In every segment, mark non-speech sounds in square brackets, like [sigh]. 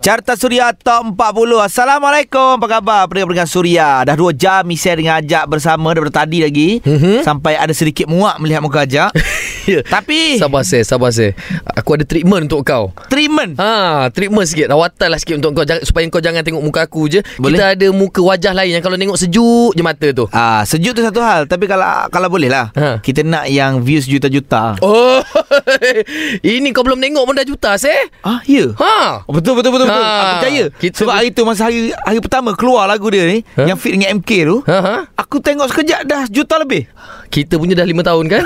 Carta Suria Top 40 Assalamualaikum Apa khabar pendengar-pendengar Suria Dah 2 jam Misal dengan Ajak bersama Daripada tadi lagi Mhm. Sampai ada sedikit muak Melihat muka Ajak [laughs] Ya. Tapi Sabar saya, sabar saya. Aku ada treatment untuk kau. Treatment Ha, treatment sikit. Rawatan lah sikit untuk kau jangan, supaya kau jangan tengok muka aku je. Boleh. Kita ada muka wajah lain yang kalau tengok sejuk je mata tu. Ah, sejuk tu satu hal Tapi kalau kalau boleh lah Ha. Kita nak yang views juta-juta Oh, [laughs] ini kau belum tengok pun dah juta, seh. Ah, ya Ha. Oh, betul betul betul betul. Ha, Aku percaya. kita- Sebab hari tu masa hari hari pertama keluar lagu dia ni Ha? yang fit dengan MK tu, Ha, ha. aku tengok sekejap dah juta lebih. Kita punya dah 5 tahun kan?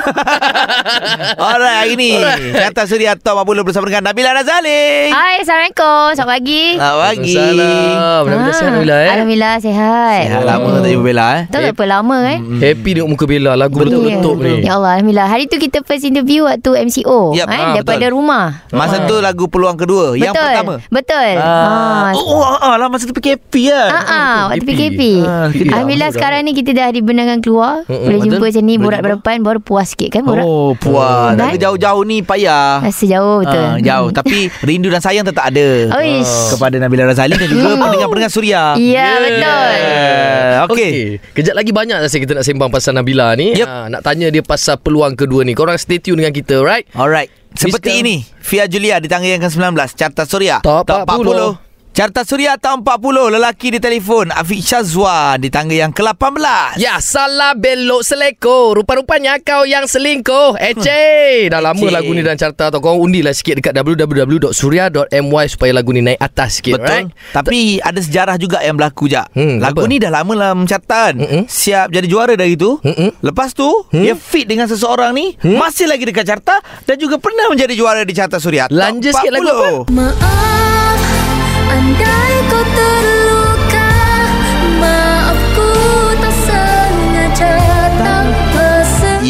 [laughs] Alright, hari ni. Kata Suria Top 40 bersama dengan Nabila Razali. Hai, Assalamualaikum. Selamat pagi. Selamat pagi. Alhamdulillah Ah, sihat Alhamdulillah eh. Alhamdulillah sihat. Sihat lama tak jumpa Bella eh. Tak apa lama kan? Happy tengok muka Bella lagu betul-betul Ya. ni. Ya Allah, Alhamdulillah. Hari tu kita first interview waktu MCO. Yap, kan? ah, daripada betul. rumah. Masa tu lagu peluang kedua, yang betul. pertama. Betul. Ah. Ah. Oh, oh, ah, lah masa tu PKP kan. Ah, ah, waktu PKP. PKP. Ah. Alhamdulillah sekarang ni kita dah dibenarkan keluar. Boleh jumpa macam ni Boleh borak berdepan baru puas sikit kan borak. Oh, puas. Hmm. Tapi jauh-jauh ni payah. Rasa jauh betul. Ah, jauh. [laughs] Tapi rindu dan sayang tetap ada. Oish. Kepada Nabila Razali dan juga [laughs] pendengar-pendengar Suria. Ya, betul. Eh, Okey. Okay. Kejap lagi banyak rasa kita nak sembang pasal Nabila ni. Yep. Ha, nak tanya dia pasal peluang kedua ni. Korang stay tune dengan kita, right? Alright. Seperti Mister- ini, Fia Julia di tangga yang ke-19, Carta Suria. Top 40. Carta Suria tahun 40, lelaki di telefon, Afiq Syazwan di tangga yang ke-18. Ya, salah belok seleko. Rupa-rupanya kau yang selingkuh. Ece. Dah lama Ece. lagu ni dalam carta tau. Kau undilah sikit dekat www.surya.my supaya lagu ni naik atas sikit, Betul. right? Tapi ada sejarah juga yang berlaku je. Hmm, Lagu apa? ni dah lama dalam catatan. Mm-mm. Siap jadi juara dari itu. Mm-mm. Lepas tu, dia fit dengan seseorang ni, Hmm? masih lagi dekat carta dan juga pernah menjadi juara di carta Suria. Top Lanja sikit lagu 40. Maaf, andai terluka Maafku tak sengaja.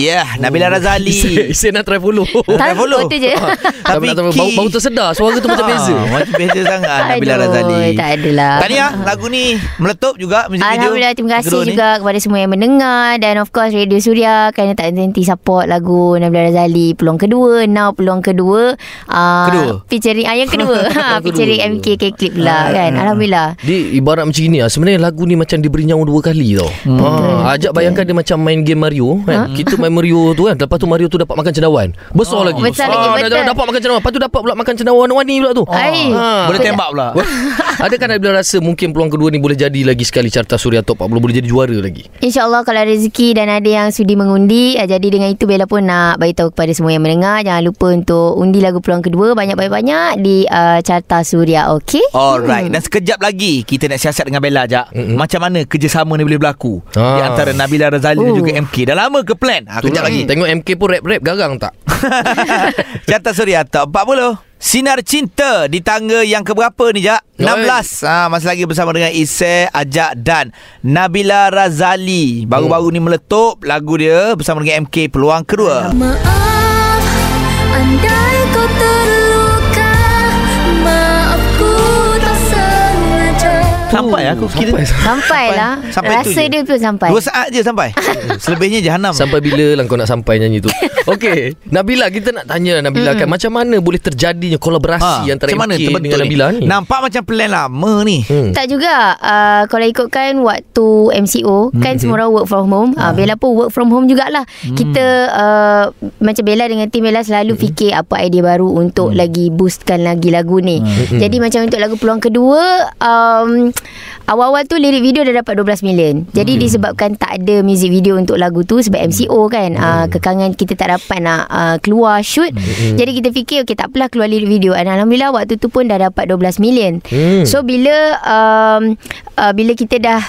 Ya, yeah, Nabila Razali. [laughs] Saya nak try follow. Try follow. tu je. [laughs] Tapi nak try. Bau, bau tersedar. Suara tu macam beza. Ah, Macam beza sangat [laughs] Nabila Razali. tak adalah. Tahniah lagu ni meletup juga muzik video. Alhamdulillah terima kasih kedua ni. juga kepada semua yang mendengar dan of course Radio Suria kerana tak henti support lagu Nabila Razali peluang kedua now peluang kedua uh, Kedua? featuring ah yang kedua ha, featuring MKK Clip pula kan Alhamdulillah Dia ibarat macam ni lah Sebenarnya lagu ni macam diberi nyawa dua kali tau hmm. ha, Ajak bayangkan dia macam main game Mario kan? Kita main Mario tu kan Lepas tu Mario tu dapat makan cendawan Besar Oh. lagi Besar lagi, dah- betul. dah Dapat makan cendawan Lepas tu dapat pula makan cendawan warna-warni pula tu Ai. Ha. Boleh tembak pula. [laughs] Adakah Nabila rasa mungkin peluang kedua ni boleh jadi lagi sekali Carta Suria Top 40 Boleh jadi juara lagi? InsyaAllah kalau ada rezeki dan ada yang sudi mengundi ah, Jadi dengan itu Bella pun nak beritahu kepada semua yang mendengar Jangan lupa untuk undi lagu peluang kedua Banyak-banyak di uh, Carta Suria Okay Alright Dan sekejap lagi Kita nak siasat dengan Bella Jap Mm-mm. Macam mana kerjasama ni boleh berlaku? Di Ah. antara Nabila Razali Dan Oh. juga MK Dah lama ke plan? Ha, Kejap lagi. Tengok MK pun rap-rap garang tak [laughs] Carta Suria Top 40 Sinar Cinta Di tangga yang keberapa ni Jak? Oi. 16 ha, Masih lagi bersama dengan Isai Ajak dan Nabila Razali Baru-baru ni meletup Lagu dia Bersama dengan MK Peluang kedua Maaf, andai Sampai aku kira. Sampai. Sampai lah. Sampai. Tu Rasa je. dia pun sampai. Dua saat je sampai. [laughs] Selebihnya jahanam. Sampai bila lah kau nak sampai nyanyi tu? [laughs] Okey. Nabila kita nak tanya Nabila kan Macam mana boleh terjadinya kolaborasi Antara macam mana? MK dengan Nabila ni? Nampak macam plan lama ni. Hmm. Tak juga. Uh, Kalau ikutkan Waktu MCO Kan semua orang work from home. Uh, Bella pun work from home jugalah. Kita uh, Macam Bella dengan tim Bella Selalu fikir Apa idea baru Untuk lagi boostkan lagi lagu ni. Jadi macam untuk lagu peluang kedua um, Awal-awal tu lirik video dah dapat 12 million. Jadi disebabkan tak ada music video untuk lagu tu Sebab MCO kan uh, Kekangan kita tak dapat nak uh, keluar shoot. Jadi kita fikir Okay tak apalah keluar lirik video. Dan Alhamdulillah waktu tu pun dah dapat 12 million. Hmm. So bila um, uh, Bila kita dah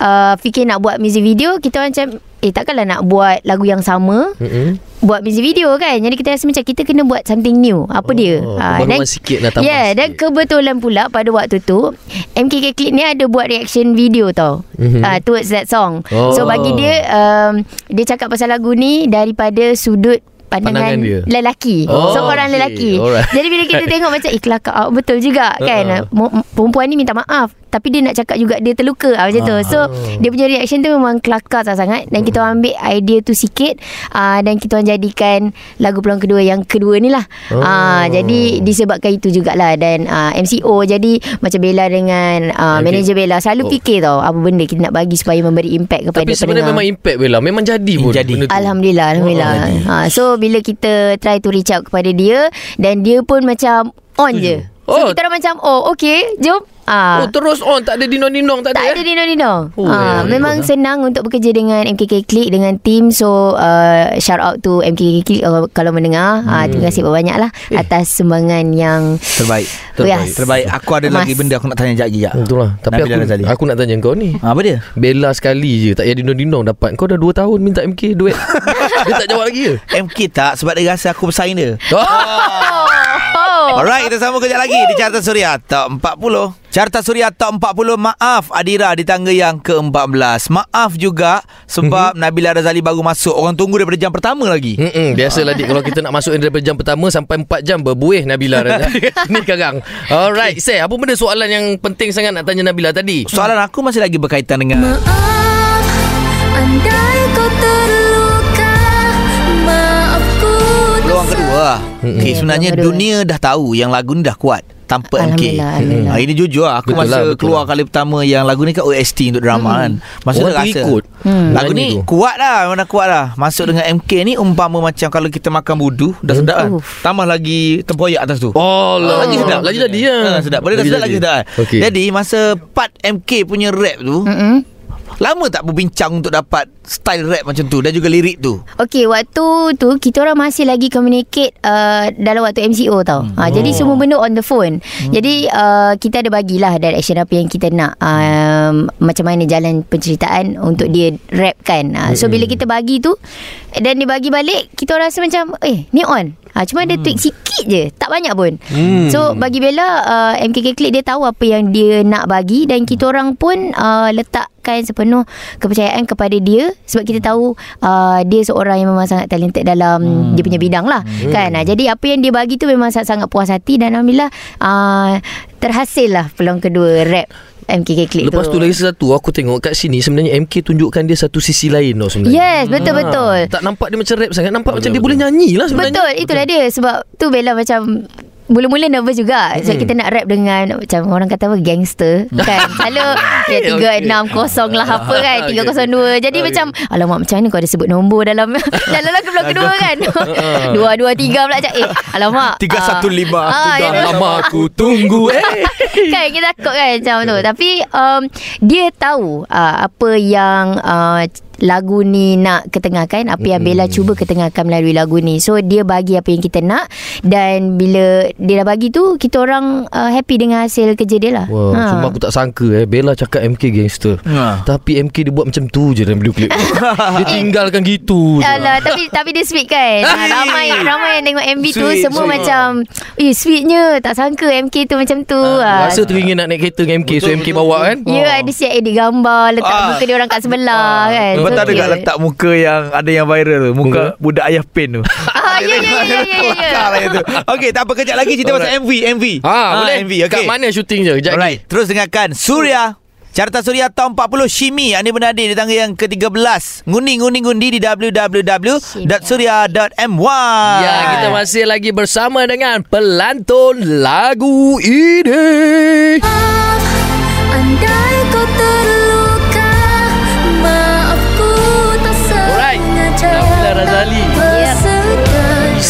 uh, Fikir nak buat music video Kita macam Eh takkanlah nak buat lagu yang sama Mm-mm. Buat music video kan Jadi kita rasa macam Kita kena buat something new Apa Oh, dia perbaruan sikit nak tambah Yeah dan sikit. kebetulan pula Pada waktu tu MKK Clip ni ada buat reaction video tau Mhm. uh, Towards that song Oh. So bagi dia um, Dia cakap pasal lagu ni Daripada sudut pandangan, Pandangan dia. lelaki. Oh, so orang okay. lelaki. Alright. Jadi bila kita [laughs] tengok macam eh kelakar oh, betul juga kan. Uh-uh. Perempuan ni minta maaf Tapi dia nak cakap juga Dia terluka ah, Macam tu. So dia punya reaction tu Memang kelakar sangat Dan kita orang ambil idea tu sikit uh, Dan kita orang jadikan Lagu peluang kedua Yang kedua ni lah. Oh. uh, Jadi disebabkan itu jugalah. Dan uh, MCO Jadi macam Bella dengan uh, Okay. Manager Bella Selalu Oh. fikir tau Apa benda kita nak bagi Supaya memberi impact kepada Tapi sebenarnya pendengar. memang impact Bella. Memang jadi pun Jadi. benda tu. Alhamdulillah Alhamdulillah. Oh, ha, So bila kita Try to reach out kepada dia Dan dia pun macam On je So Oh. kita orang macam Oh okay Jom Ah, Oh terus on Tak ada dinong-dinong Tak, tak ada ada eh? dino-dino. Oh, ha, ya, memang ya. senang untuk bekerja dengan MKK Click dengan team. So uh, shout out to MKK Click uh, kalau mendengar. Ha, terima kasih banyak lah Eh. atas sumbangan yang Terbaik. Yes. Terbaik. Aku ada Emas. lagi benda aku nak tanya Jad Gijak. Betul lah Tapi aku, Razali. aku nak tanya kau ni Apa dia? Bella sekali je Tak payah dinong-dinong dapat Kau dah 2 tahun minta MK duit [laughs] Dia tak jawab lagi ke? MK tak sebab dia rasa aku bersaing dia. Oh. Oh. Alright, kita sambung kejap lagi di Carta Suria Top 40. Carta Suria Top 40. Maaf Adira di tangga yang ke-14. Maaf juga sebab Nabila Razali baru masuk. Orang tunggu daripada jam pertama lagi. Mm-mm, biasalah dik Kalau kita nak masuk daripada jam pertama Sampai 4 jam berbuih Nabila [laughs] Ni sekarang Alright Say Apa benda soalan yang penting sangat Nak tanya Nabila tadi Soalan aku masih lagi berkaitan dengan Maaf Andai lah. Mm-mm. Okay, Ya, sebenarnya kedua. dunia dah tahu yang lagu ni dah kuat tanpa MK. Alhamdulillah. Ha, ini jujur lah. Aku Betul masa lah, betul keluar lah. kali pertama yang lagu ni kan OST untuk drama kan. Masa Orang rasa. terikut. Hmm. Lagu ni tu. kuat lah Memang dah kuat lah Masuk dengan MK ni Umpama macam Kalau kita makan budu Dah sedap kan. Tambah lagi Tempoyak atas tu Oh lah Lagi sedap Lagi jadi ya ha, Sedap Boleh dah sedap lagi sedap Okey. Jadi masa part MK punya rap tu Mm-mm. Lama tak berbincang Untuk dapat Style rap macam tu Dan juga lirik tu Okey, waktu tu kita orang masih lagi communicate uh, dalam waktu MCO tau. Hmm. Ha, jadi semua benda on the phone. Hmm. Jadi uh, kita ada bagilah direction apa yang kita nak um, macam mana jalan penceritaan untuk dia rap kan. Ha, so bila kita bagi tu dan dia bagi balik, kita rasa macam eh ni on. Ha, cuma dia tweak sikit je Tak banyak pun Hmm. So bagi Bella uh, MKK Click dia tahu apa yang dia nak bagi Dan kita orang pun uh, Letakkan sepenuh Kepercayaan kepada dia Sebab kita tahu uh, Dia seorang yang memang sangat talented Dalam hmm. dia punya bidang lah hmm. kan? Uh, jadi apa yang dia bagi tu Memang sangat-sangat puas hati Dan Alhamdulillah uh, Terhasil lah peluang kedua rap MKK Click Lepas tu lagi satu Aku tengok kat sini Sebenarnya MK tunjukkan dia Satu sisi lain tau sebenarnya. Yes betul-betul. Ah, Tak nampak dia macam rap sangat Nampak macam dia boleh nyanyi lah sebenarnya. Betul, itulah dia sebab tu Bella macam Mula-mula nervous juga. Sebab kita nak rap dengan Macam orang kata apa Gangster Kan? [laughs] Selalu Ya 360 lah apa kan? 302 Jadi Okay. macam Alamak macam mana kau ada sebut nombor dalam [laughs] Dalam lagu peluang kedua kan? 223 [laughs] pula macam Eh alamak 315. ah, Dah ya, lama aku tunggu eh. Kan kita takut kan macam tu. Tapi um, dia tahu uh, apa yang uh, lagu ni nak ketengahkan apa yang Bella cuba ketengahkan melalui lagu ni. So dia bagi apa yang kita nak dan bila dia dah bagi tu kita orang uh, happy dengan hasil kerja dia lah. Wah, ha. Cuma aku tak sangka eh. Bella cakap MK gangster. Ha. Tapi MK dia buat macam tu je dalam video klip. [laughs] Dia tinggalkan gitu Alah, tapi tapi dia sweet kan. Ha, ramai ramai yang tengok MV tu Sweet, semua sweet. macam eh sweetnya tak sangka MK tu macam tu. Ha, Rasa teringin nak naik kereta dengan MK So MK bawa kan? Ya ada siap edit gambar Letak Ah. muka dia orang kat sebelah kan Lepas tu So ada kat letak muka yang Ada yang viral tu. Muka budak ayah pen tu. [laughs] Ah, ya, ya, ya, ya, ya, ya. Lah. Okey tak apa kejap lagi. Cerita pasal MV MV Ha, boleh. MV okay. Kat mana syuting je? Kejap Alright Terus dengarkan Surya. Carta Suria Tahun 40 Shimi. Ani Bernadi di tangga yang ke-13 Ngundi-ngundi-ngundi di www.surya.my Ya, kita masih lagi bersama dengan pelantun lagu ini. Andai kau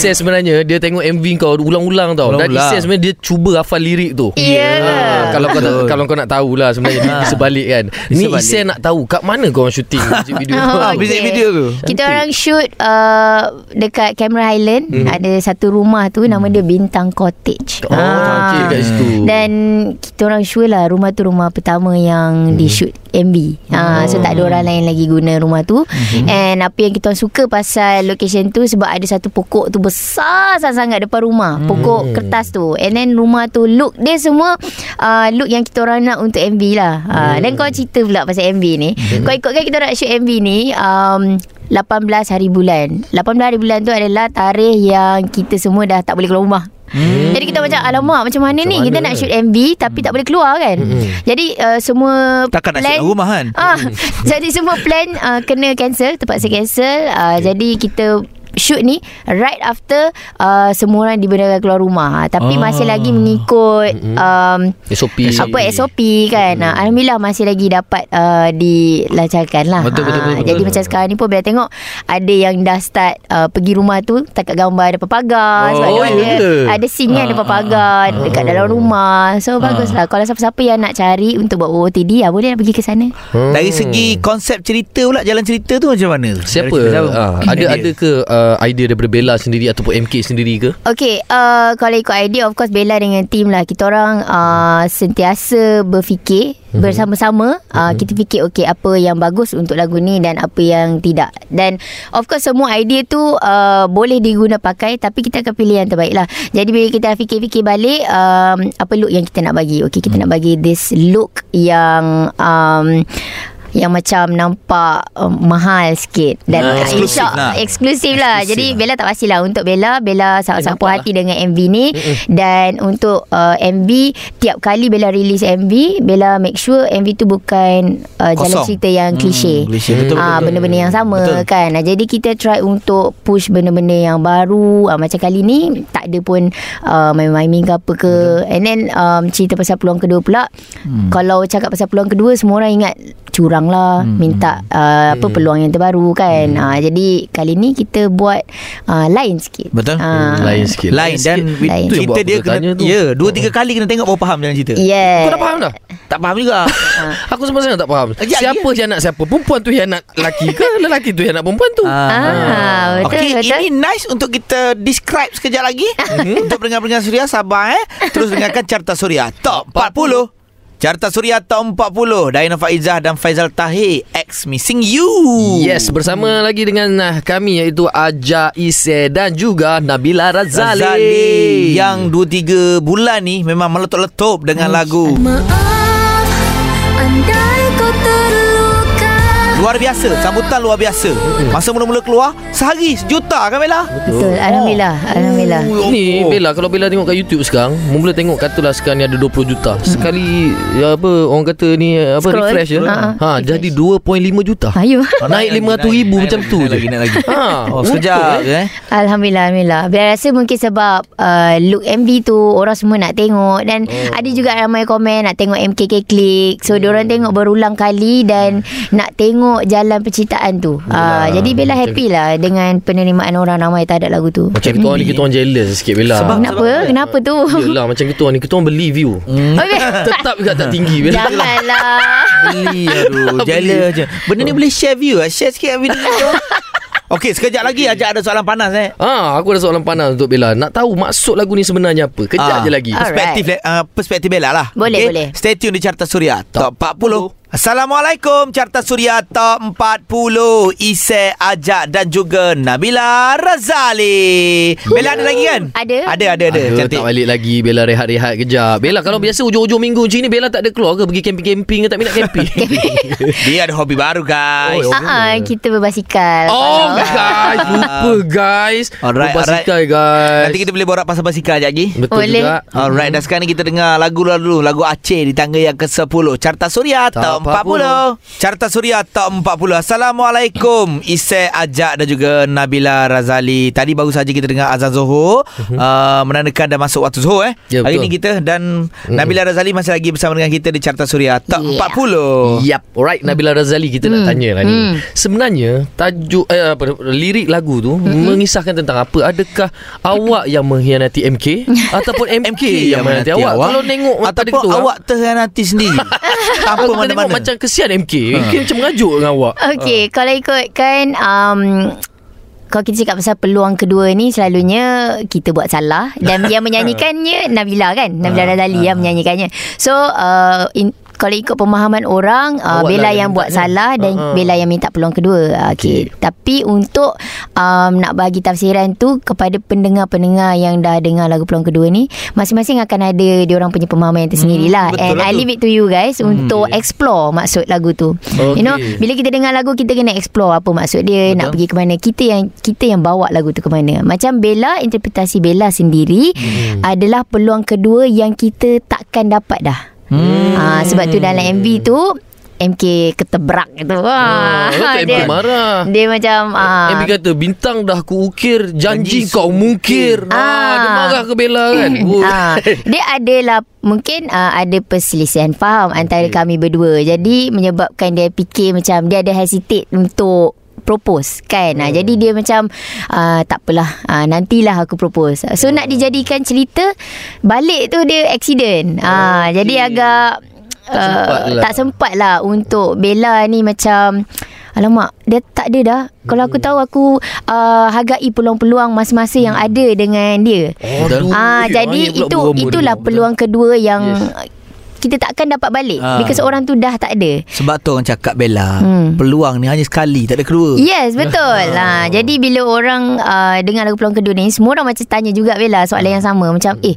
Bersedar Ises sebenarnya dia tengok MV kau ulang-ulang tau. Dan Ulang-ulang. Ises sebenarnya dia cuba hafal lirik tu. Ya. Ah, kalau kau tak, kalau kau nak tahulah sebenarnya di, di sebalik kan. Di Ni. Ises nak tahu kat mana kau orang syuting [laughs] music video. Oh, Ah, okay. video tu. Kita Cantik. orang shoot uh, dekat Camera Highland Hmm. Ada satu rumah tu Nama dia Bintang Cottage Oh, cantik kat situ. Dan kita orang sure lah Rumah tu rumah pertama yang di shoot MV ha, So tak ada orang lain lagi guna rumah tu. And apa yang kita suka pasal location tu Sebab ada satu pokok tu besar sangat-sangat depan rumah. Pokok kertas tu. And then rumah tu look dia semua uh, Look yang kita orang nak untuk MV lah. Uh, Dan kau cerita pula pasal MV ni. Kau ikutkan kita nak shoot MV ni um, 18 hari bulan. 18 hari bulan tu adalah tarikh yang kita semua dah tak boleh keluar rumah. Hmm. Jadi kita macam Alamak macam mana Macam ni? mana Kita nak kan? shoot MV Tapi tak boleh keluar kan? Jadi uh, semua Takkan nak plan- shoot rumah kan? ah, [laughs] Jadi semua plan uh, Kena cancel Terpaksa cancel. Uh, Jadi kita shoot ni right after uh, semua orang dibenarkan keluar rumah tapi Ah. masih lagi mengikut um, SOP apa SOP kan hmm. Alhamdulillah masih lagi dapat uh, dilancarkan lah Betul, betul, Ah, betul, betul. Jadi macam sekarang ni pun Bila tengok Ada yang dah start uh, Pergi rumah tu Takat gambar depan pagar Sebab Oh, ada, ya. ada scene kan depan pagar Dekat dalam rumah So bagus lah Kalau siapa-siapa yang nak cari Untuk buat OOTD ya, Boleh lah pergi ke sana Hmm. Dari segi konsep cerita pula Jalan cerita tu macam mana? Siapa? Cerita Ah, siapa? ada ada ke uh, idea daripada Bella sendiri ataupun MK sendiri ke? Okay uh, Kalau ikut idea Of course Bella dengan team lah. Kita orang uh, Sentiasa berfikir Mhm. Bersama-sama. Uh, Kita fikir Okay apa yang bagus Untuk lagu ni Dan apa yang tidak. Dan Of course semua idea tu uh, Boleh diguna pakai Tapi kita akan pilih yang terbaik lah. Jadi bila kita fikir-fikir balik um, Apa look yang kita nak bagi? Okay kita nak bagi This look Yang um, yang macam nampak um, mahal sikit dan uh, eksklusif lah. eksklusif lah. Eksklusif Jadi lah. Bella tak pastilah untuk Bella Bella sangat-sangat puas hati dengan MV ni dan untuk uh, MV tiap kali Bella release MV Bella make sure MV tu bukan uh, jalan Kosong. cerita yang klise. Hmm, klise. Betul, Ah betul, benda-benda yang sama Betul. kan. Ah, jadi kita try untuk push benda-benda yang baru. Ah, macam kali ni tak ada pun uh, main-main ke apa ke. And then um, cerita pasal peluang kedua pula. Hmm. Kalau cakap pasal peluang kedua semua orang ingat curang lah Hmm. minta uh, apa peluang yang terbaru kan. Ah jadi kali ni kita buat uh, lain sikit. Betul. Ah. Lain sikit. Lain dan Lain. Tu yang cerita dia kena tu. Ya dua tiga kali kena tengok Baru faham jalan cerita Yeah. Kau dah faham dah? Tak faham juga Aku sama sangat tak faham. Ya, Siapa ya. yang nak siapa? Perempuan tu yang nak lelaki ke? [laughs] Lelaki tu yang nak perempuan tu? Ah, betul Okay, betul. ini nice untuk kita describe sekejap lagi. [laughs] untuk pendengar-pendengar Suria, sabar eh. Terus dengarkan Carta Suria Top 40. Carta Suria Top 40. Daina Faizah dan Faizal Tahir. X Missing You. Yes, bersama lagi dengan uh, kami iaitu Aja Ise dan juga Nabila Razali. Razali. Yang 2-3 bulan ni memang meletup-letup dengan lagu. Maaf Andai Luar biasa. Sambutan luar biasa. Masa mula-mula keluar, sehari sejuta kan Bella? Betul. Alhamdulillah. Alhamdulillah. Ni Bella kalau Bella tengok kat YouTube sekarang Mula tengok katalah sekarang ni ada 20 juta Sekali ya apa orang kata ni apa Scroll. refresh je Ha, ha, ha. jadi 2.5 juta Ayo. [laughs] Naik 500 ribu macam tu Naik je lagi, naik lagi. ha, Oh, sekejap je eh. Alhamdulillah Alhamdulillah Bila rasa mungkin sebab uh, Look MV tu Orang semua nak tengok Dan oh. ada juga ramai komen Nak tengok MKK Click So hmm. diorang tengok berulang kali Dan nak tengok jalan penciptaan tu uh, Jadi Bella happy lah Dengan penerimaan orang ramai terhadap lagu tu Macam kita orang ni Kita orang jealous sikit Bella Sebab- Kenapa? Kenapa tu? Yelah macam kita orang ni Kita orang beli view Okay. [laughs] Tetap juga tak tinggi Bella Janganlah Beli aduh Jealous je Benda ni boleh share view lah Share sikit video tu [laughs] Okey sekejap lagi Ajak ada soalan panas eh Ah, aku ada soalan panas untuk Bella. Nak tahu maksud lagu ni sebenarnya apa? Ah, Kejap je lagi. Ah. Perspektif uh, Perspektif Bella lah Boleh, Okey? boleh. Stay tune di Carta Suria Top 40 Assalamualaikum Carta Suria Top 40 Ise Ajak dan juga Nabila Razali. Bella ada lagi kan? Ada. Ada ada ada. Aduh, Cantik. tak balik lagi. Bella rehat-rehat kejap. Bella kalau biasa hujung-hujung minggu macam ni Bella tak ada keluar ke? Pergi camping-camping ke Tak minat camping? [laughs] [laughs] Dia ada hobi baru guys. Oh, Ah, uh kita berbasikal. Oh guys. Lupa guys. Alright, Berbasikal guys. Nanti kita boleh borak pasal basikal sekejap lagi. Betul Boleh. juga. Alright, dan sekarang ni kita dengar lagu dulu Lagu Aceh di tangga yang ke-10 Carta Suria Top Top 40 Carta Suria Top 40 Assalamualaikum. Isai Ajak dan juga Nabila Razali. Tadi baru saja kita dengar Azan Zohor uh, Menandakan dah masuk waktu Zohor eh? Ya, Hari betul. ni kita Dan Nabila Razali masih lagi bersama dengan kita Di Carta Suria Top Yeah. 40 Yap Alright. Nabila Razali Kita nak tanya lah ni. Sebenarnya Tajuk eh, apa, Lirik lagu tu Mengisahkan tentang apa? Adakah Awak yang mengkhianati MK [laughs] Ataupun MK, yang mengkhianati awak? Kalau [laughs] tengok Ataupun ketua, awak terhianati sendiri. Tanpa tengok mana-mana macam kesian MK MK macam mengajuk dengan awak. Okey, kalau ikutkan um, kalau kita cakap pasal peluang kedua ni selalunya kita buat salah dan yang [laughs] menyanyikannya Nabila kan? Nabila Razali yang menyanyikannya. So uh, in, kalau ikut pemahaman orang uh, Awak Bella lah yang yang buat minta, salah dan Ha-ha. Bella yang minta peluang kedua. Uh, okay. Tapi untuk um, nak bagi tafsiran tu kepada pendengar-pendengar yang dah dengar lagu peluang kedua ni, masing-masing akan ada dia orang punya pemahaman yang tersendirilah. Hmm, And lah I leave it to you guys untuk explore maksud lagu tu. You know, Okay. bila kita dengar lagu kita kena explore apa maksud dia, Betul. nak pergi ke mana. Kita yang kita yang bawa lagu tu ke mana. Macam Bella interpretasi Bella sendiri Hmm. adalah peluang kedua yang kita takkan dapat dah. Hmm. Ha, sebab tu dalam MV tu MK ketebrak gitu. Ah, Wah, lepas tu MK marah. Dia macam ah, MB kata bintang dah ku ukir janji Janji kau mungkir. Ah, Ah. dia marah ke Bella kan. Oh. Ah, dia adalah mungkin uh, ada perselisihan faham antara kami berdua. Jadi menyebabkan dia fikir macam dia ada hesitate untuk propose kan. Hmm. jadi dia macam uh, tak apalah uh, nantilah aku propose. So nak dijadikan cerita balik tu dia accident. Ah Okey. jadi agak Tak sempat uh, lah. tak sempat lah untuk Bella ni macam Alamak Dia tak ada dah Kalau aku tahu Aku uh, hargai peluang-peluang Masa-masa yang ada Dengan dia Aduh. Ah, jadi itu itulah peluang kedua yang Yes. Kita takkan dapat balik Ah. because orang tu dah tak ada. Sebab tu orang cakap Bella Hmm. Peluang ni hanya sekali Tak ada kedua Yes, betul. ha, [laughs] jadi bila orang uh, dengar lagu peluang kedua ni, semua orang macam tanya juga Bella soalan yang sama. Macam, eh,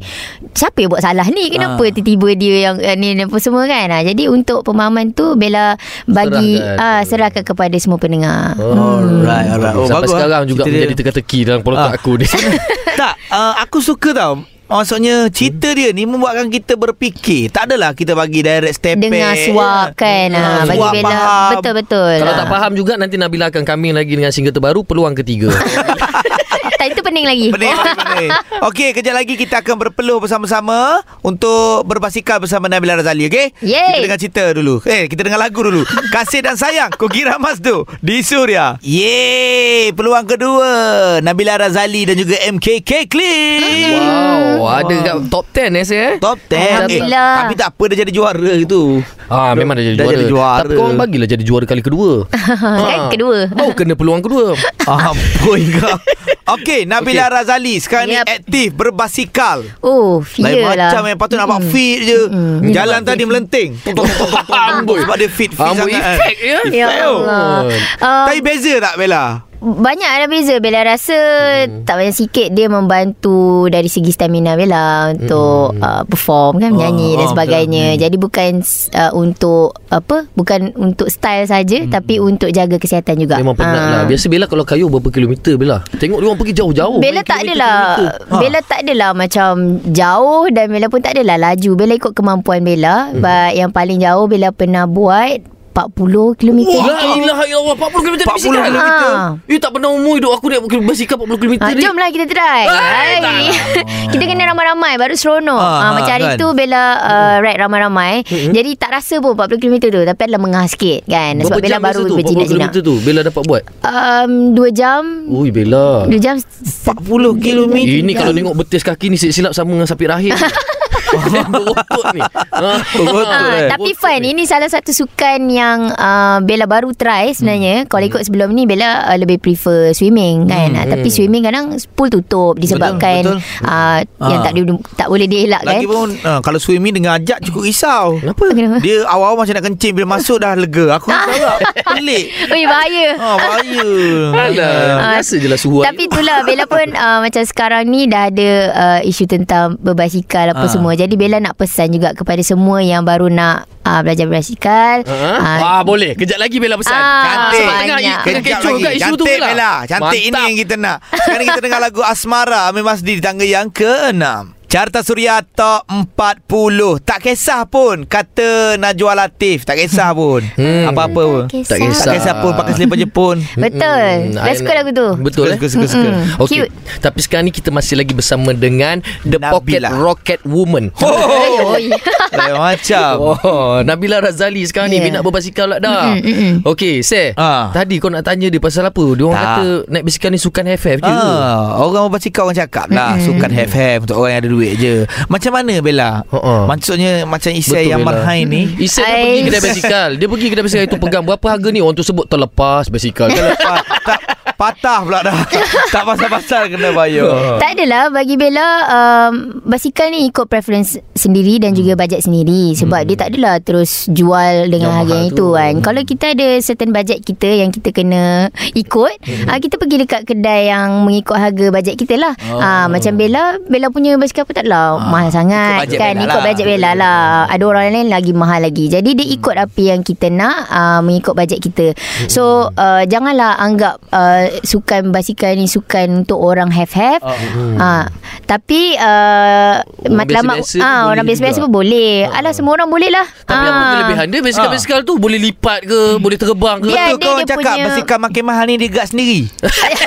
siapa yang buat salah ni? Kenapa Ah. tiba-tiba dia yang uh, ni apa semua kan? Ha, jadi untuk pemahaman tu, Bella bagi Serahkan. ah serahkan kepada semua pendengar. Alright, alright. Oh, Sampai bagus, sekarang juga menjadi teka-teki dalam kepala Ah. otak aku ni. [laughs] tak, uh, aku suka tau. Maksudnya cerita dia ni membuatkan kita berfikir. Tak adalah kita bagi direct step Dengar suap kan Ah, ha, Bagi suap Bella faham. Betul-betul Kalau Ah. tak faham juga nanti Nabila akan coming lagi dengan single terbaru peluang ketiga. [laughs] Tak, Itu pening lagi Pening, [laughs] pening. Okey, kejap lagi kita akan berpeluh bersama-sama untuk berbasikal bersama Nabila Razali, okey? Kita dengar cerita dulu. Eh, kita dengar lagu dulu. Kasih dan sayang, Kugira Mas tu di Suria. Yeay, peluang kedua. Nabila Razali dan juga MKK Clean. wow, ada kat top 10 eh saya. eh? Top 10 Alhamdulillah. eh, Tapi tak apa Dia jadi juara gitu Ah memang dah jadi Dah juara. jadi juara. Tapi korang bagilah jadi juara kali kedua. [laughs] Kan kedua. Baru kena peluang kedua. [laughs] Ampun kau Okey Nabila Okey. Razali Sekarang Yep. ni aktif Berbasikal Oh, Lain iyalah. macam yang patut nampak fit je Mm. Jalan tadi melenting. [laughs] Amboi. Sebab dia fit, fit Amboi sangat kan. effect ya. Ya Allah. Uh, Tapi beza tak Bella? Banyak ada beza Bella rasa Hmm. tak banyak sikit dia membantu dari segi stamina Bella untuk Hmm. uh, perform kan menyanyi Oh, dan oh, sebagainya. betul. Jadi bukan uh, untuk apa? Bukan untuk style saja tapi untuk jaga kesihatan juga. Hmm. Memang penat Ah. lah Biasa Bella kalau kayu berapa kilometer Bella Tengok dia orang pergi jauh-jauh Bella tak adalah. Ha. Bella tak adalah macam jauh dan Bella pun tak adalah laju. Bella ikut kemampuan Bella. Hmm. But yang paling jauh Bella pernah buat 40 km. La ilaha illallah 40 km 40 basikal kilometer. Ah. Eh tak pernah umur hidup aku naik basikal 40 km Ha, jomlah kita try. Eh, Hai. lah. [laughs] kita kena ramai-ramai baru seronok. Ha, ah, macam hari kan? tu Bella uh, ride ramai-ramai. Jadi tak rasa pun 40 km tu tapi adalah mengah sikit kan. Berapa Sebab Bella jam baru masa tu 40 berjinak-jinak. km tu Bella dapat buat Um, 2 jam. Ui Bella 2 jam 40 km Ini kalau tengok betis kaki ni silap sama dengan sapi rahim [laughs] [laughs] Berotot ni Ah. Berotot, Ah, eh. tapi fun Ini salah satu sukan yang uh, Bella baru try sebenarnya. Kalau ikut sebelum ni Bella uh, lebih prefer swimming kan. Ah, tapi swimming kadang pool tutup disebabkan betul. Uh, yang Ah. tak di- tak boleh dielakkan. Lagi pun uh, Kalau swimming dengan ajak Cukup risau Kenapa? Kenapa? Dia awal-awal macam nak kencing Bila masuk dah lega Aku [laughs] risau tak Pelik Ui bahaya. Ha, bahaya Alah Ah, Biasa je lah suhu Tapi itulah Bella pun uh, [laughs] Macam sekarang ni Dah ada uh, Isu tentang Berbasikal apa Ah. semua Jadi Bella nak pesan juga Kepada semua yang baru nak uh, Belajar berbasikal Ah, ah, boleh. Kejap lagi Bella pesan. Ah, Cantik. Tengah, banyak. tengah Kejap kecoh lagi. kat isu tu Cantik Bella. Bella Cantik ini Mantap. yang kita nak Sekarang kita dengar lagu Asmara Amir Masdi di tangga yang ke-6 Carta Suria Top 40 Tak kisah pun Kata Najwa Latif Tak kisah [laughs] pun Hmm. Apa-apa pun Tak Tak kisah. kisah pun Pakai selipar Jepun [laughs] Betul. Best suka I- lagu tu Betul eh? Suka, suka, suka. Mm-mm. Okey. Cute Tapi sekarang ni kita masih lagi bersama dengan The Nabila. Pocket Rocket Woman. Oh. [laughs] Lain macam Oh, Nabila Razali sekarang ni Yeah. minat berbasikal lah dah. Okey, Seh. Ah. Tadi kau nak tanya dia pasal apa? Dia orang Tak. kata naik basikal ni sukan FF je. Ah, orang berbasikal orang cakap lah Sukan have-have Untuk orang yang ada duit je Macam mana Bella? Ha-ha. Maksudnya Macam Isai Betul, yang Bella. marhain ni Isai dah Ais. pergi kedai basikal. Dia pergi kedai basikal itu pegang berapa harga ni? Orang tu sebut terlepas basikal. [laughs] Terlepas tak, Patah pula dah [laughs] Tak pasal-pasal kena bayar Tak adalah bagi Bella um, basikal ni ikut preference sendiri dan juga bajet sendiri sebab dia tak adalah terus jual dengan Yang harga yang tu. itu kan. Kalau kita ada certain bajet kita yang kita kena ikut, uh, kita pergi dekat kedai yang mengikut harga bajet kita lah. Oh. Uh, macam Bella, Bella punya basikal pun taklah mahal sangat bajet kan. Bella Ikut lah. bajet Bella lah. Ada orang lain lagi mahal lagi. Jadi dia ikut apa yang kita nak uh, mengikut bajet kita. So uh, janganlah anggap uh, sukan basikal ni sukan untuk orang have-have. Ah, tapi uh, Orang matlamat biasa-biasa pun ah boleh orang biasa-biasa pun boleh. Alah semua orang boleh lah. Tapi apa Ah. kelebihan dia Basikal-basikal tu Boleh lipat ke Boleh terbang ke Dia Betul kau dia cakap punya- Basikal makin mahal ni Dia gerak sendiri [laughs]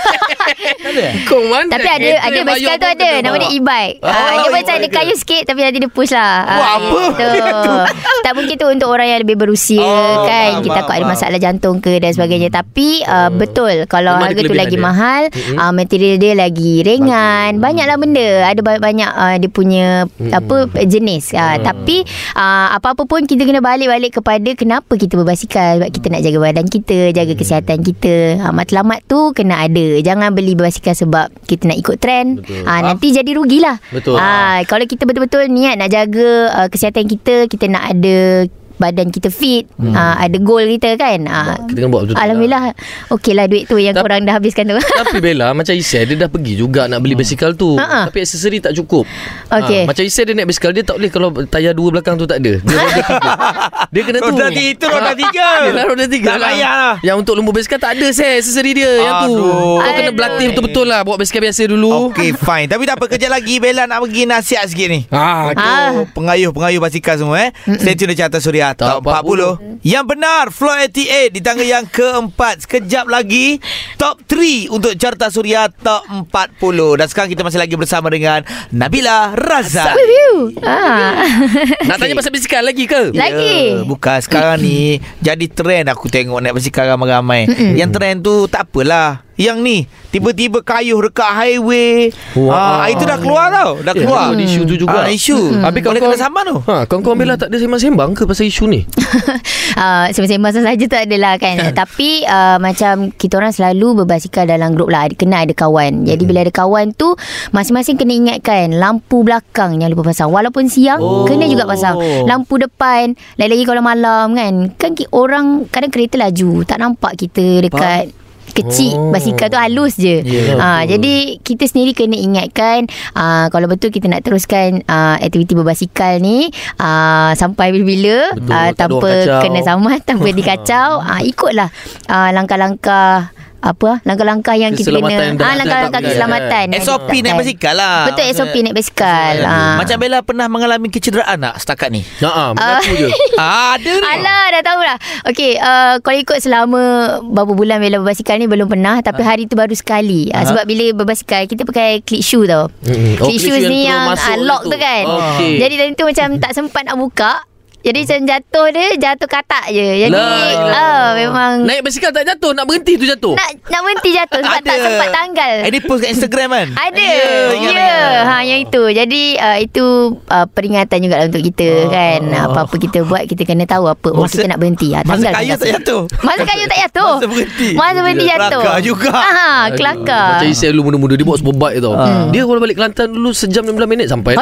Kau mana Tapi ada ada basikal tu ada nama dia e-bike. Oh, Ah, dia macam e-bike ada kayu sikit tapi nanti dia push lah. Wah, Ah, apa? gitu. [laughs] tak mungkin tu untuk orang yang lebih berusia Oh, kan. Kita takut ada masalah jantung ke dan sebagainya. Tapi uh, betul kalau Memang harga tu lagi dia. mahal, uh, material dia lagi ringan. Banyaklah benda. Ada banyak-banyak uh, dia punya apa jenis. Uh, tapi uh, apa-apa pun kita kena balik-balik kepada kenapa kita berbasikal. Sebab kita nak jaga badan kita, jaga kesihatan kita. Uh, matlamat tu kena ada. Jangan beli berbasikal sebab kita nak ikut trend. Uh, nanti jadi rugilah. Betul. Ah, kalau kita betul-betul niat nak jaga uh, kesihatan kita, kita nak ada badan kita fit, hmm. uh, ada goal kita kan. Uh, Kita kena buat betul-betul Alhamdulillah. Okey lah duit tu yang Tapi- korang dah habiskan tu. [laughs] Tapi Bella Macam Isai Dia dah pergi juga Nak beli basikal tu Ha-ha. Tapi aksesori tak cukup Okey. ha, Macam Isai dia naik basikal Dia tak boleh Kalau tayar dua belakang tu tak ada Dia roda tiga [laughs] Dia kena tu Roda tiga, itu roda tiga. Yelah roda tiga Tak payah lah. Yang untuk lembu basikal tak ada saya Aksesori dia Yang tu Aduh. Kau kena Aduh. berlatih betul-betul lah Bawa basikal biasa dulu Okey fine Tapi tak apa Kejap lagi Bella nak pergi nasihat sikit ni Ah, Ah. Pengayuh-pengayuh basikal semua eh. Stay tune di Carta Suria Top Top 40. Yang benar Floor 88 di tangga yang keempat. Sekejap lagi Top 3 untuk Carta Suria Top 40. Dan sekarang kita masih lagi bersama dengan Nabila. Review. Ah. Nak tanya pasal basikal lagi ke? Lagi. Ya, bukan sekarang ni jadi trend aku tengok naik basikal ramai-ramai. Yang trend tu tak apalah. Yang ni tiba-tiba kayuh dekat highway. Ah, itu dah keluar tau. Dah Eh, keluar. ada isu tu juga. Ah, isu. Habis Boleh kawan-kawan- kena saman tu. Ha, kawan-kawan Bella tak ada sembang-sembang ke pasal isu ni? uh, [laughs] sembang-sembang saja tak adalah kan [laughs] tapi uh, macam kita orang selalu berbasikal dalam grup lah Ada- kena ada kawan jadi bila ada kawan tu masing-masing kena ingatkan lampu belakang jangan lupa pasang walaupun siang Oh. kena juga pasang lampu depan lagi-lagi kalau malam kan kan orang kadang kereta laju tak nampak kita dekat kecil Oh. basikal tu halus je. Ya, Ah jadi kita sendiri kena ingatkan ah kalau betul kita nak teruskan ah aktiviti berbasikal ni ah sampai bila-bila Betul, ada tanpa kena samat [laughs] tanpa dikacau [laughs] ah ikutlah ah langkah-langkah apa ah, langkah-langkah yang kita Keselamatan yang kena ah langkah-langah ditetapkan. keselamatan yang SOP naik basikal lah. Betul SOP naik basikal. Ah. Macam Bella pernah mengalami kecederaan tak setakat ni? Ha ah, mengaku je. [laughs] Ada ni. Alah dah tahu lah Okey uh, Kalau ikut selama Berapa bulan Bella berbasikal ni Belum pernah Tapi hari tu baru sekali uh, Sebab bila berbasikal Kita pakai click shoe tau Mm-mm. Oh, Click click shoes shoe yang ni yang masuk uh, lock tu. tu kan Okey. Jadi tadi tu macam Tak sempat nak buka jadi macam jatuh dia Jatuh katak je Jadi Lah. uh, Memang Naik basikal tak jatuh Nak berhenti tu jatuh Nak nak berhenti jatuh Sebab tak sempat tanggal Eh, dia post kat Instagram kan? ada. Ya, Ya. ingat, Yeah, ingat. ha yang itu. Jadi uh, itu uh, peringatan juga untuk kita Oh. kan. Apa-apa kita buat kita kena tahu apa oh Masa- kita nak berhenti. Ha, masa kayu tak jatuh? Masa kayu tak jatuh. Masa berhenti? Masa berhenti jatuh. Kelakar juga. Ha, kelakar. Macam Isai dulu muda-muda Dia bawa superbike tau Ah. Dia kalau balik Kelantan dulu Sejam 16 minit sampai.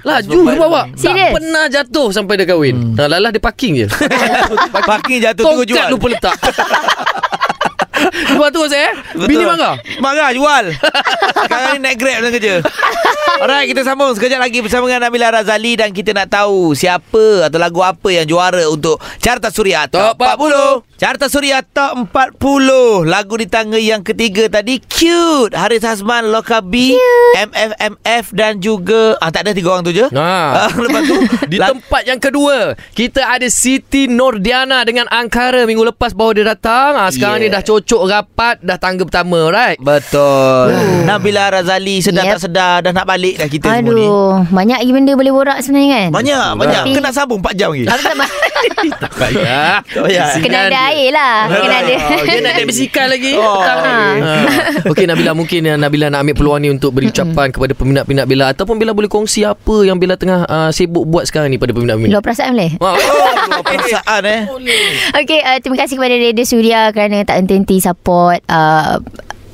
Laju dia bawa Serius? Tak pernah jatuh Sampai dia kahwin hmm. Lalah dia parking je [laughs] Parking jatuh tunggu Tongkat jual. lupa letak [laughs] Lepas tu saya Bini marah? Marah jual. Sekarang ni naik grab dalam kerja. Alright kita sambung Sekejap lagi bersama dengan Nabila Razali Dan kita nak tahu Siapa atau lagu apa yang juara Untuk Carta Suria Top, Top 40 Carta Suria Top 40 Lagu di tangga yang ketiga tadi Cute. Haris Hasman Loka B MFMF Dan juga ah, Tak ada tiga orang tu je. Ha. [laughs] Ah, Lepas tu Di lag- tempat yang kedua Kita ada Siti Nordiana Dengan Angkara. Minggu lepas baru dia datang. Ha, Sekarang Yeah. ni dah cocok rapat Dah tangga pertama Right Betul Nabila Razali Sedar Yep. tak sedar Dah nak balik dah kita semua ni Aduh, banyak lagi benda boleh borak sebenarnya kan? Banyak Banyak Tapi- Kena sambung 4 jam lagi? [laughs] Tak payah Tak payah. Kena ada air lah. Kena ada. [laughs] Nak naik basikal lagi Oh, okey. Ha. [laughs] Okey Nabila Mungkin uh, Nabila nak ambil peluang ni Untuk beri ucapan Kepada peminat-peminat Bella Ataupun Bella boleh kongsi Apa yang Bella tengah uh, Sibuk buat sekarang ni Pada peminat-peminat Luar perasaan boleh? Oh, luar perasaan eh Okey, uh, terima kasih kepada Radio Suria kerana tak henti-henti support uh,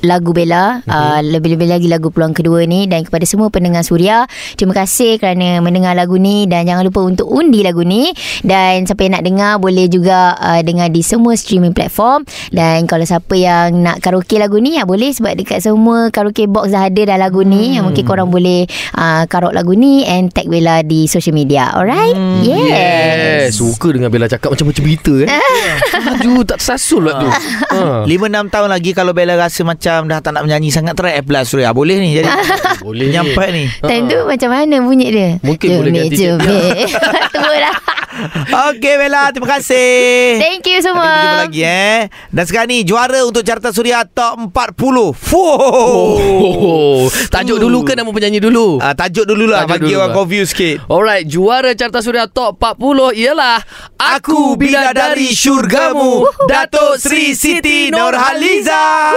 lagu Bella. Mhm. uh, Lebih-lebih lagi lagu peluang kedua ni. Dan kepada semua pendengar Suria Terima kasih kerana mendengar lagu ni. Dan jangan lupa untuk undi lagu ni. Dan siapa yang nak dengar Boleh juga uh, dengar di semua streaming platform. Dan kalau siapa yang nak karaoke lagu ni ya Boleh. Sebab dekat semua karaoke box dah ada dah lagu ni. Hmm. Mungkin korang boleh uh, karaoke lagu ni And tag Bella di social media. Alright? Hmm. Yes, Yes. Suka dengan Bella cakap Macam-macam berita eh. [laughs] Laju tak tersasul lah tu. [laughs] Ha. 5-6 tahun lagi Kalau Bella rasa macam Dah tak nak menyanyi sangat Try apply Suria Boleh ni jadi. [laughs] Boleh. Nyampai ni. Time tu macam mana bunyi dia? Mungkin boleh Jomik, ganti jomik. [laughs] Tunggu lah. Okey Bella Terima kasih. Thank you Nanti kita semua jumpa lagi eh. Dan sekarang ni Juara untuk Carta Suria Top 40 Fuh. Oh, tajuk dulu ke nama penyanyi dulu? Ah, tajuk dulu lah Tajuk Bagi dulu orang lah. confused sikit. Alright, juara Carta Suria Top 40 ialah Aku Bidadari Syurgamu Datuk Sri Siti Nurhaliza